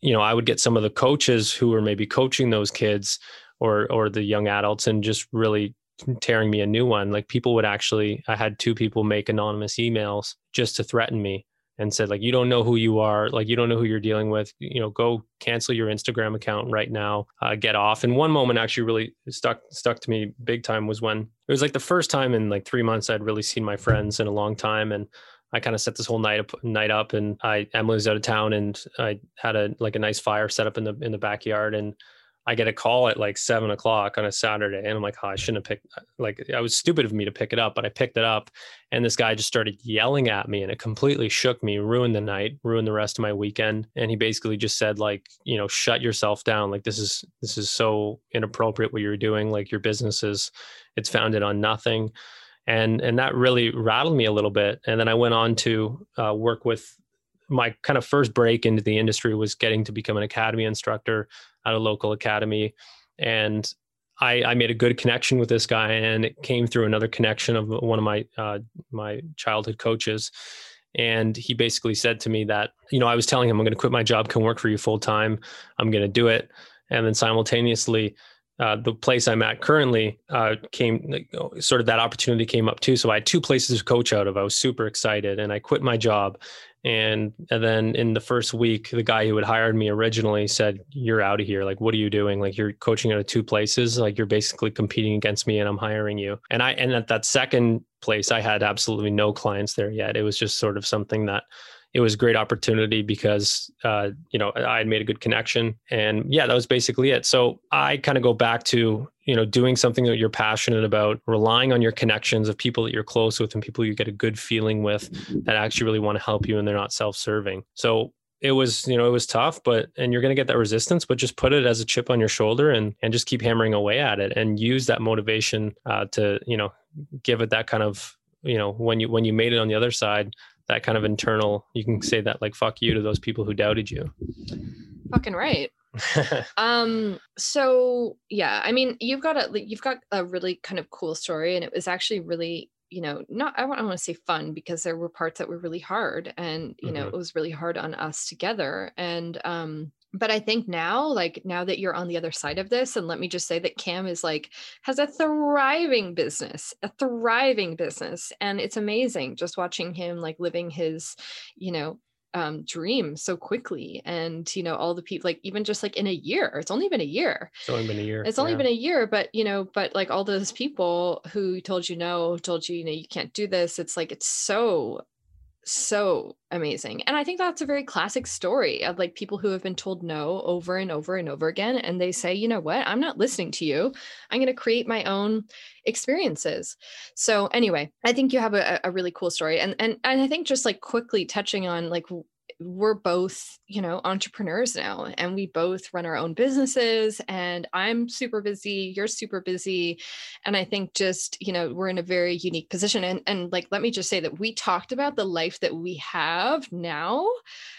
you know i would get some of the coaches who were maybe coaching those kids or or the young adults and just really tearing me a new one. Like people would actually i had two people make anonymous emails just to threaten me and said like you don't know who you are like you don't know who you're dealing with you know go cancel your instagram account right now uh, get off. And one moment actually really stuck stuck to me big time was when it was like the first time in like three months i'd really seen my friends in a long time and I kind of set this whole night up night up and I Emily was out of town and I had a like a nice fire set up in the in the backyard and I get a call at like seven o'clock on a Saturday, and I'm like, oh, I shouldn't have picked. Like, I was stupid of me to pick it up, but I picked it up, and this guy just started yelling at me, and it completely shook me, ruined the night, ruined the rest of my weekend. And he basically just said, like, you know, shut yourself down. Like, this is this is so inappropriate what you're doing. Like, your business is, it's founded on nothing, and and that really rattled me a little bit. And then I went on to uh, work with my kind of first break into the industry was getting to become an academy instructor at a local academy. And I, I made a good connection with this guy, and it came through another connection of one of my uh, my childhood coaches. And he basically said to me that, you know, I was telling him, I'm going to quit my job, come work for you full time. I'm going to do it. And then simultaneously, uh, the place I'm at currently uh, came sort of that opportunity came up too. So I had two places to coach out of. I was super excited, and I quit my job and, and then in the first week, the guy who had hired me originally said, You're out of here. Like, what are you doing? Like, you're coaching out of two places. Like, you're basically competing against me and I'm hiring you. And I, and at that second place, I had absolutely no clients there yet. It was just sort of something that it was a great opportunity because uh, you know I had made a good connection, and yeah, that was basically it. So I kind of go back to you know doing something that you're passionate about, relying on your connections of people that you're close with and people you get a good feeling with that actually really want to help you and they're not self-serving. So it was you know it was tough but and you're going to get that resistance but just put it as a chip on your shoulder and and just keep hammering away at it and use that motivation uh, to you know give it that kind of you know when you when you made it on the other side that kind of internal you can say that like fuck you to those people who doubted you fucking right um so yeah i mean you've got a you've got a really kind of cool story and it was actually really you know not i want, I want to say fun because there were parts that were really hard and you know mm-hmm. it was really hard on us together and um but I think now, like now that you're on the other side of this, and let me just say that Cam is like has a thriving business, a thriving business, and it's amazing just watching him like living his, you know, um, dream so quickly and you know all the people like even just like in a year it's only been a year it's only been a year it's only yeah. been a year but you know but like all those people who told you no told you you know you can't do this it's like it's so so amazing. And I think that's a very classic story of like people who have been told no over and over and over again. And they say, you know what, I'm not listening to you. I'm going to create my own experiences. So anyway, I think you have a, a really cool story. And, and, and I think just like quickly touching on like we're both, you know, entrepreneurs now and we both run our own businesses and I'm super busy, you're super busy. And I think just, you know, we're in a very unique position. And and like let me just say that we talked about the life that we have now,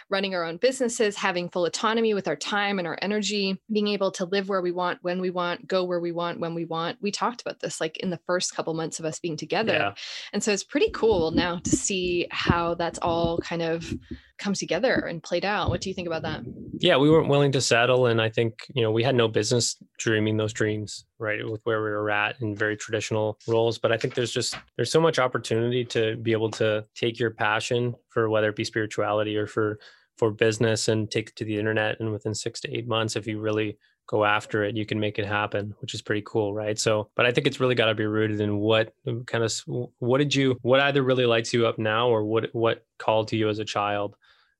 running our own businesses, having full autonomy with our time and our energy, being able to live where we want, when we want, go where we want, when we want. We talked about this like in the first couple months of us being together. Yeah. And so it's pretty cool now to see how that's all kind of come together and played out. What do you think about that? Yeah, we weren't willing to settle. And I think, you know, we had no business dreaming those dreams, right? With where we were at in very traditional roles. But I think there's just, there's so much opportunity to be able to take your passion for whether it be spirituality or for, for business and take it to the internet. And within six to eight months, if you really go after it, you can make it happen, which is pretty cool, right? So, but I think it's really got to be rooted in what kind of what did you what either really lights you up now or what what called to you as a child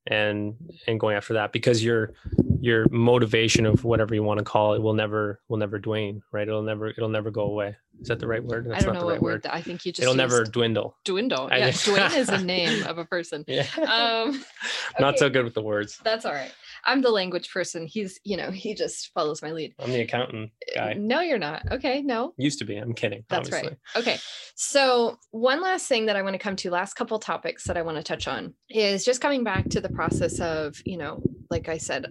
and and going after that because your your motivation of whatever you want to call it will never will never dwane right? It'll never it'll never go away. Is that the right word? That's i don't know what right word. i think you just it'll never dwindle. dwindle. Yeah dwayne is a name of a person. Yeah. Um okay. not so good with the words. That's all right I'm the language person. He's, you know, he just follows my lead. I'm the accountant uh, guy. No, you're not. Okay, no. Used to be. I'm kidding. That's obviously. right. Okay. So, one last thing that I want to come to, last couple topics that I want to touch on is just coming back to the process of, you know, like I said,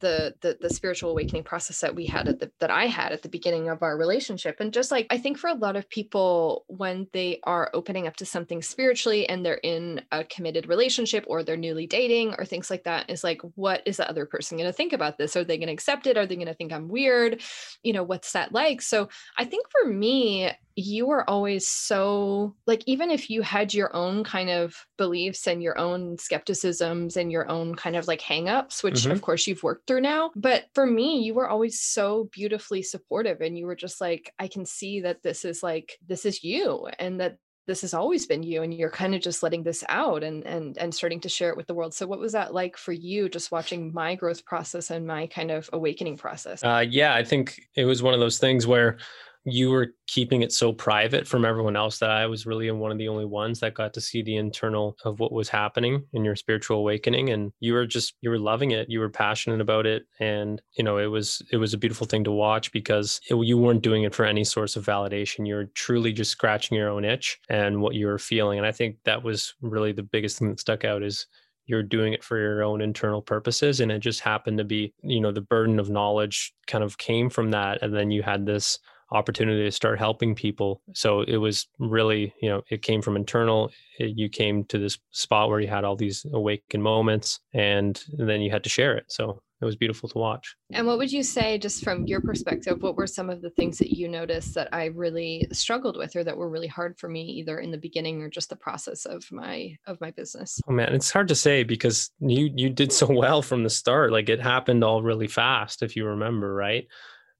the, the the spiritual awakening process that we had at the that I had at the beginning of our relationship. And just like I think for a lot of people, when they are opening up to something spiritually and they're in a committed relationship or they're newly dating or things like that, is like, what is the other person going to think about this? Are they going to accept it? Are they going to think I'm weird? You know, what's that like? So I think for me, you were always so like even if you had your own kind of beliefs and your own skepticisms and your own kind of like hangups which mm-hmm. of course you've worked through now but for me you were always so beautifully supportive and you were just like i can see that this is like this is you and that this has always been you and you're kind of just letting this out and and and starting to share it with the world so what was that like for you just watching my growth process and my kind of awakening process uh, yeah i think it was one of those things where you were keeping it so private from everyone else that I was really one of the only ones that got to see the internal of what was happening in your spiritual awakening. And you were just you were loving it you were passionate about it. And you know it was it was a beautiful thing to watch because it, you weren't doing it for any source of validation. You're truly just scratching your own itch and what you were feeling. And I think that was really the biggest thing that stuck out is you're doing it for your own internal purposes. And it just happened to be you know the burden of knowledge kind of came from that. And then you had this opportunity to start helping people. So it was really, you know, it came from internal. It, you came to this spot where you had all these awakened moments and, and then you had to share it. So it was beautiful to watch. And what would you say, just from your perspective, what were some of the things that you noticed that I really struggled with, or that were really hard for me, either in the beginning or just the process of my of my business? Oh man, it's hard to say because you you did so well from the start. Like it happened all really fast, if you remember, right?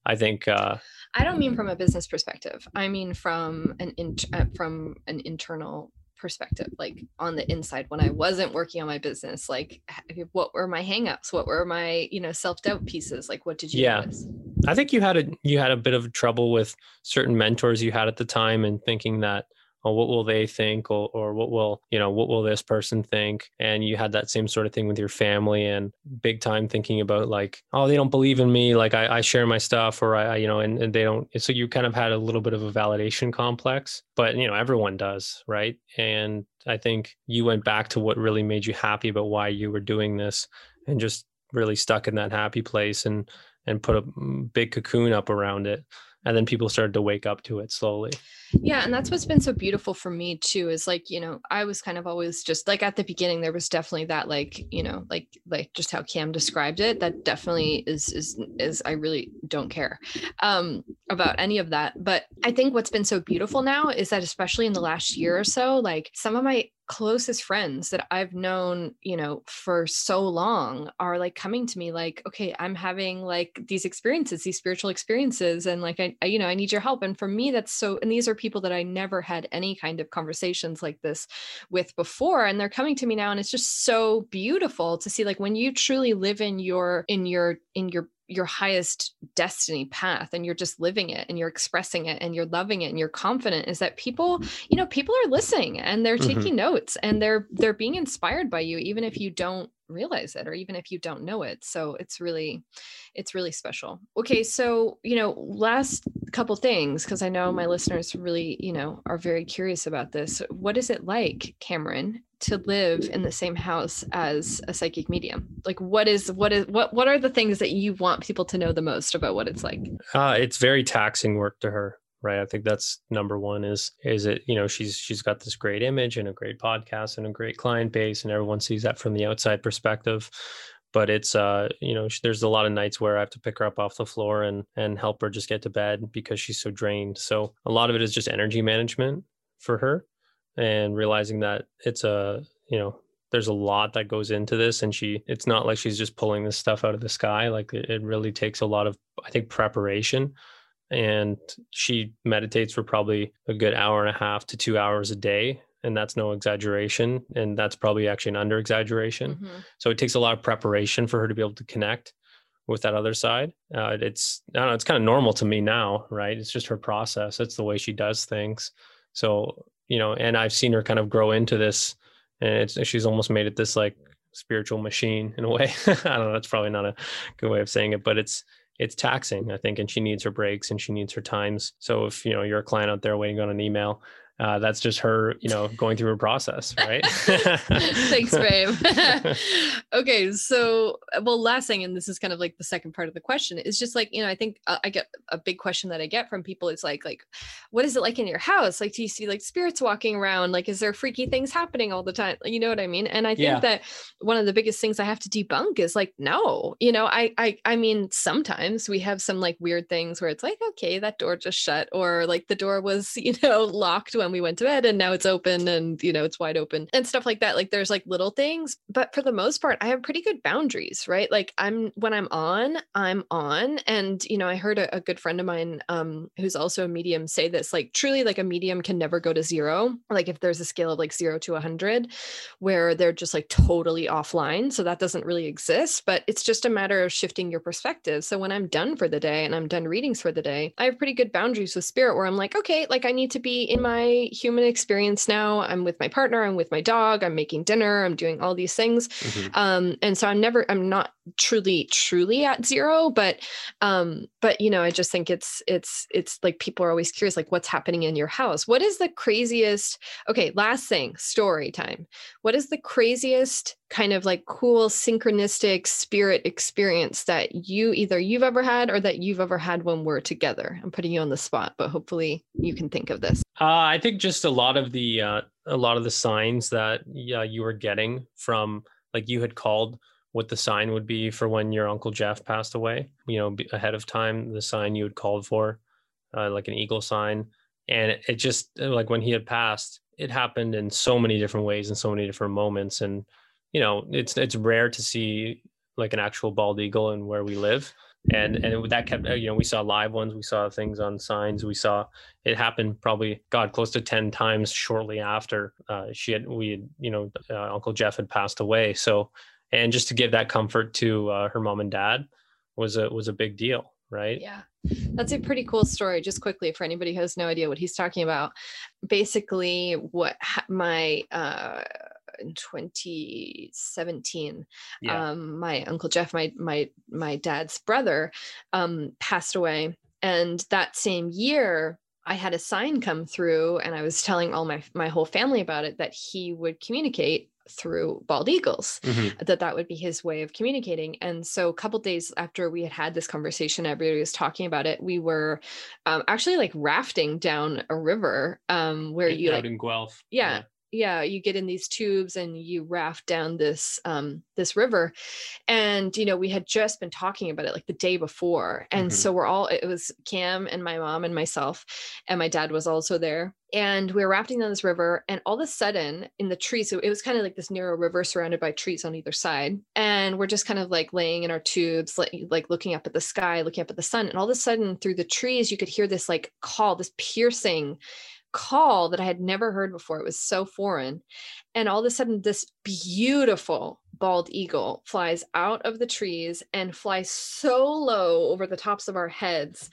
I think uh, I don't mean from a business perspective. I mean from an in, uh, from an internal perspective, like on the inside when I wasn't working on my business. Like, what were my hangups? What were my you know self doubt pieces? Like, what did you yeah. Notice? I think you had a you had a bit of trouble with certain mentors you had at the time and thinking that oh, what will they think or, or what will you know what will this person think? And you had that same sort of thing with your family and big time thinking about like oh they don't believe in me. Like i, I share my stuff or i you know and, and they don't so you kind of had a little bit of a validation complex but you know everyone does right? And i think you went back to what really made you happy about why you were doing this and just really stuck in that happy place and and put a mm, big cocoon up around it. And then people started to wake up to it slowly yeah and that's what's been so beautiful for me too is like you know i was kind of always just like at the beginning there was definitely that like you know like like just how cam described it that definitely is is is i really don't care um about any of that but i think what's been so beautiful now is that especially in the last year or so like some of my closest friends that I've known, you know, for so long are like coming to me like, okay, I'm having like these experiences, these spiritual experiences, and like, I, I, you know, I need your help. And for me, that's so, and these are people that I never had any kind of conversations like this with before. And they're coming to me now. And it's just so beautiful to see like when you truly live in your, in your, in your your highest destiny path and you're just living it and you're expressing it and you're loving it and you're confident is that people you know people are listening and they're mm-hmm. taking notes and they're they're being inspired by you even if you don't realize it or even if you don't know it so it's really it's really special. Okay so you know last couple things because i know my listeners really you know are very curious about this. What is it like cameron to live in the same house as a psychic medium? Like what is what is what what are the things that you want people to know the most about what it's like? Uh, it's very taxing work to her right? I think that's number one is is it you know she's she's got this great image and a great podcast and a great client base and everyone sees that from the outside perspective. But it's uh you know there's a lot of nights where i have to pick her up off the floor and and help her just get to bed because she's so drained. So a lot of it is just energy management for her and realizing that it's a you know there's a lot that goes into this and she it's not like she's just pulling this stuff out of the sky. Like it, really takes a lot of i think preparation and she meditates for probably a good hour and a half to two hours a day and that's no exaggeration and that's probably actually an under exaggeration. Mm-hmm. so it takes a lot of preparation for her to be able to connect with that other side. Uh, it's i don't know it's kind of normal to me now right? It's just her process. It's the way she does things. So you know and i've seen her kind of grow into this and it's she's almost made it this like spiritual machine in a way. I don't know that's probably not a good way of saying it but it's it's taxing, I think, and she needs her breaks and she needs her times. So if you know you're a client out there waiting on an email uh, that's just her, you know, going through her process, right? Thanks, babe. okay, so well, last thing, and this is kind of like the second part of the question, is just like you know, I think uh, I get a big question that I get from people is like, like, what is it like in your house? Like, do you see like spirits walking around? Like, is there freaky things happening all the time? You know what I mean? And I think yeah. that one of the biggest things I have to debunk is like, no, you know, I, I, I mean, sometimes we have some like weird things where it's like, okay, that door just shut, or like the door was, you know, locked when we went to bed and now it's open and you know it's wide open and stuff like that. Like there's like little things but for the most part i have pretty good boundaries right? Like i'm when i'm on i'm on. And you know i heard a, a good friend of mine um who's also a medium say this like truly like a medium can never go to zero. Like if there's a scale of like 0 to 100 where they're just like totally offline so that doesn't really exist but it's just a matter of shifting your perspective. So when i'm done for the day and i'm done readings for the day i have pretty good boundaries with spirit where i'm like okay like i need to be in my human experience now. I'm with my partner, I'm with my dog, I'm making dinner, I'm doing all these things. Mm-hmm. Um, and so I'm never, I'm not truly, truly at zero, but um, but you know, I just think it's it's it's like people are always curious, like what's happening in your house? What is the craziest? Okay, last thing, story time. What is the craziest kind of like cool synchronistic spirit experience that you either you've ever had or that you've ever had when we're together? I'm putting you on the spot, but hopefully you can think of this. Uh, I think just a lot of the uh, a lot of the signs that yeah, you were getting from like you had called what the sign would be for when your uncle Jeff passed away. You know, ahead of time, the sign you had called for, uh, like an eagle sign, and it, it just like when he had passed, it happened in so many different ways and so many different moments, and you know, it's it's rare to see like an actual bald eagle and where we live. And and that kept you know we saw live ones we saw things on signs we saw it happen probably god close to 10 times shortly after uh, she had we had you know uh, uncle jeff had passed away. So and just to give that comfort to uh, her mom and dad was a was a big deal right? Yeah. That's a pretty cool story just quickly for anybody who has no idea what he's talking about. Basically what my uh in 2017 yeah. um my uncle jeff my my my dad's brother um passed away and that same year I had a sign come through and I was telling all my my whole family about it that he would communicate through bald eagles mm-hmm. that that would be his way of communicating. And so a couple days after we had had this conversation everybody was talking about it we were um, actually like rafting down a river um, where you out like, in guelph. Yeah, yeah yeah you get in these tubes and you raft down this um this river. And you know we had just been talking about it like the day before. And mm-hmm. so we're all it was cam and my mom and myself and my dad was also there. And we were rafting down this river and all of a sudden in the trees so it was kind of like this narrow river surrounded by trees on either side. And we're just kind of like laying in our tubes like, like looking up at the sky looking up at the sun. And all of a sudden through the trees you could hear this like call this piercing call that I had never heard before. It was so foreign. And all of a sudden, this beautiful bald eagle flies out of the trees and flies so low over the tops of our heads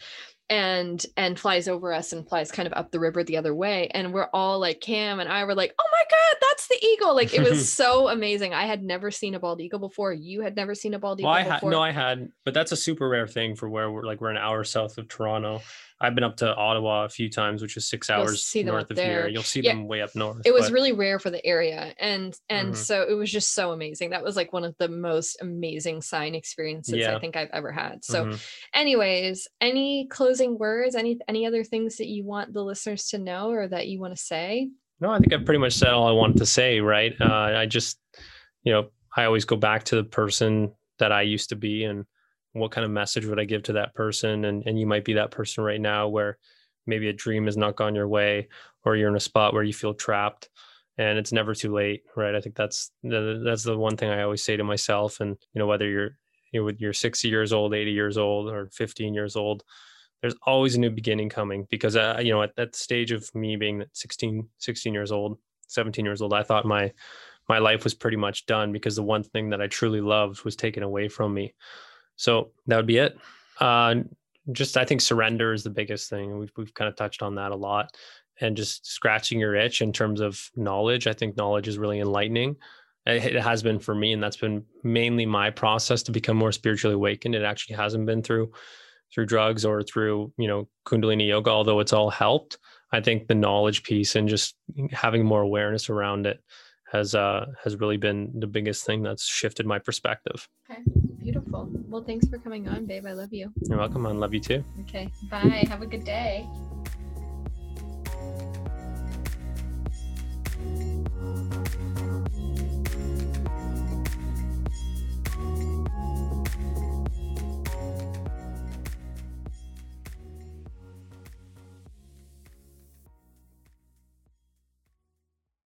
and and flies over us and flies kind of up the river the other way. And we're all like cam and i were like oh my god that's the eagle. Like it was so amazing. I had never seen a bald eagle before. You had never seen a bald eagle well, I before. had, no i had but that's a super rare thing for where we're like we're an hour south of toronto I've been up to Ottawa a few times, which is 6 hours north of there. here. You'll see yeah. them way up north. It was but... really rare for the area, and and mm-hmm. so it was just so amazing. That was like one of the most amazing sign experiences yeah. I think I've ever had. So, mm-hmm. anyways, any closing words? Any any other things that you want the listeners to know or that you want to say? No, I think I've pretty much said all I wanted to say. Right. Uh, I just, you know, I always go back to the person that I used to be and what kind of message would I give to that person? And and you might be that person right now where maybe a dream has not gone your way, or you're in a spot where you feel trapped, and it's never too late, right? I think that's the, that's the one thing I always say to myself. And you know, whether you're you know, you're 60 years old, 80 years old, or 15 years old, there's always a new beginning coming because uh, you know at that stage of me being 16 16 years old 17 years old i thought my my life was pretty much done because the one thing that i truly loved was taken away from me so that would be it. Uh, just I think surrender is the biggest thing. We've we've kind of touched on that a lot, and just scratching your itch in terms of knowledge. I think knowledge is really enlightening. It has been for me, and that's been mainly my process to become more spiritually awakened. It actually hasn't been through through drugs or through you know kundalini yoga, although it's all helped. I think the knowledge piece and just having more awareness around it has uh has really been the biggest thing that's shifted my perspective. Okay, beautiful. Well, thanks for coming on, babe. I love you. You're welcome. I love you too. Okay, bye. Have a good day.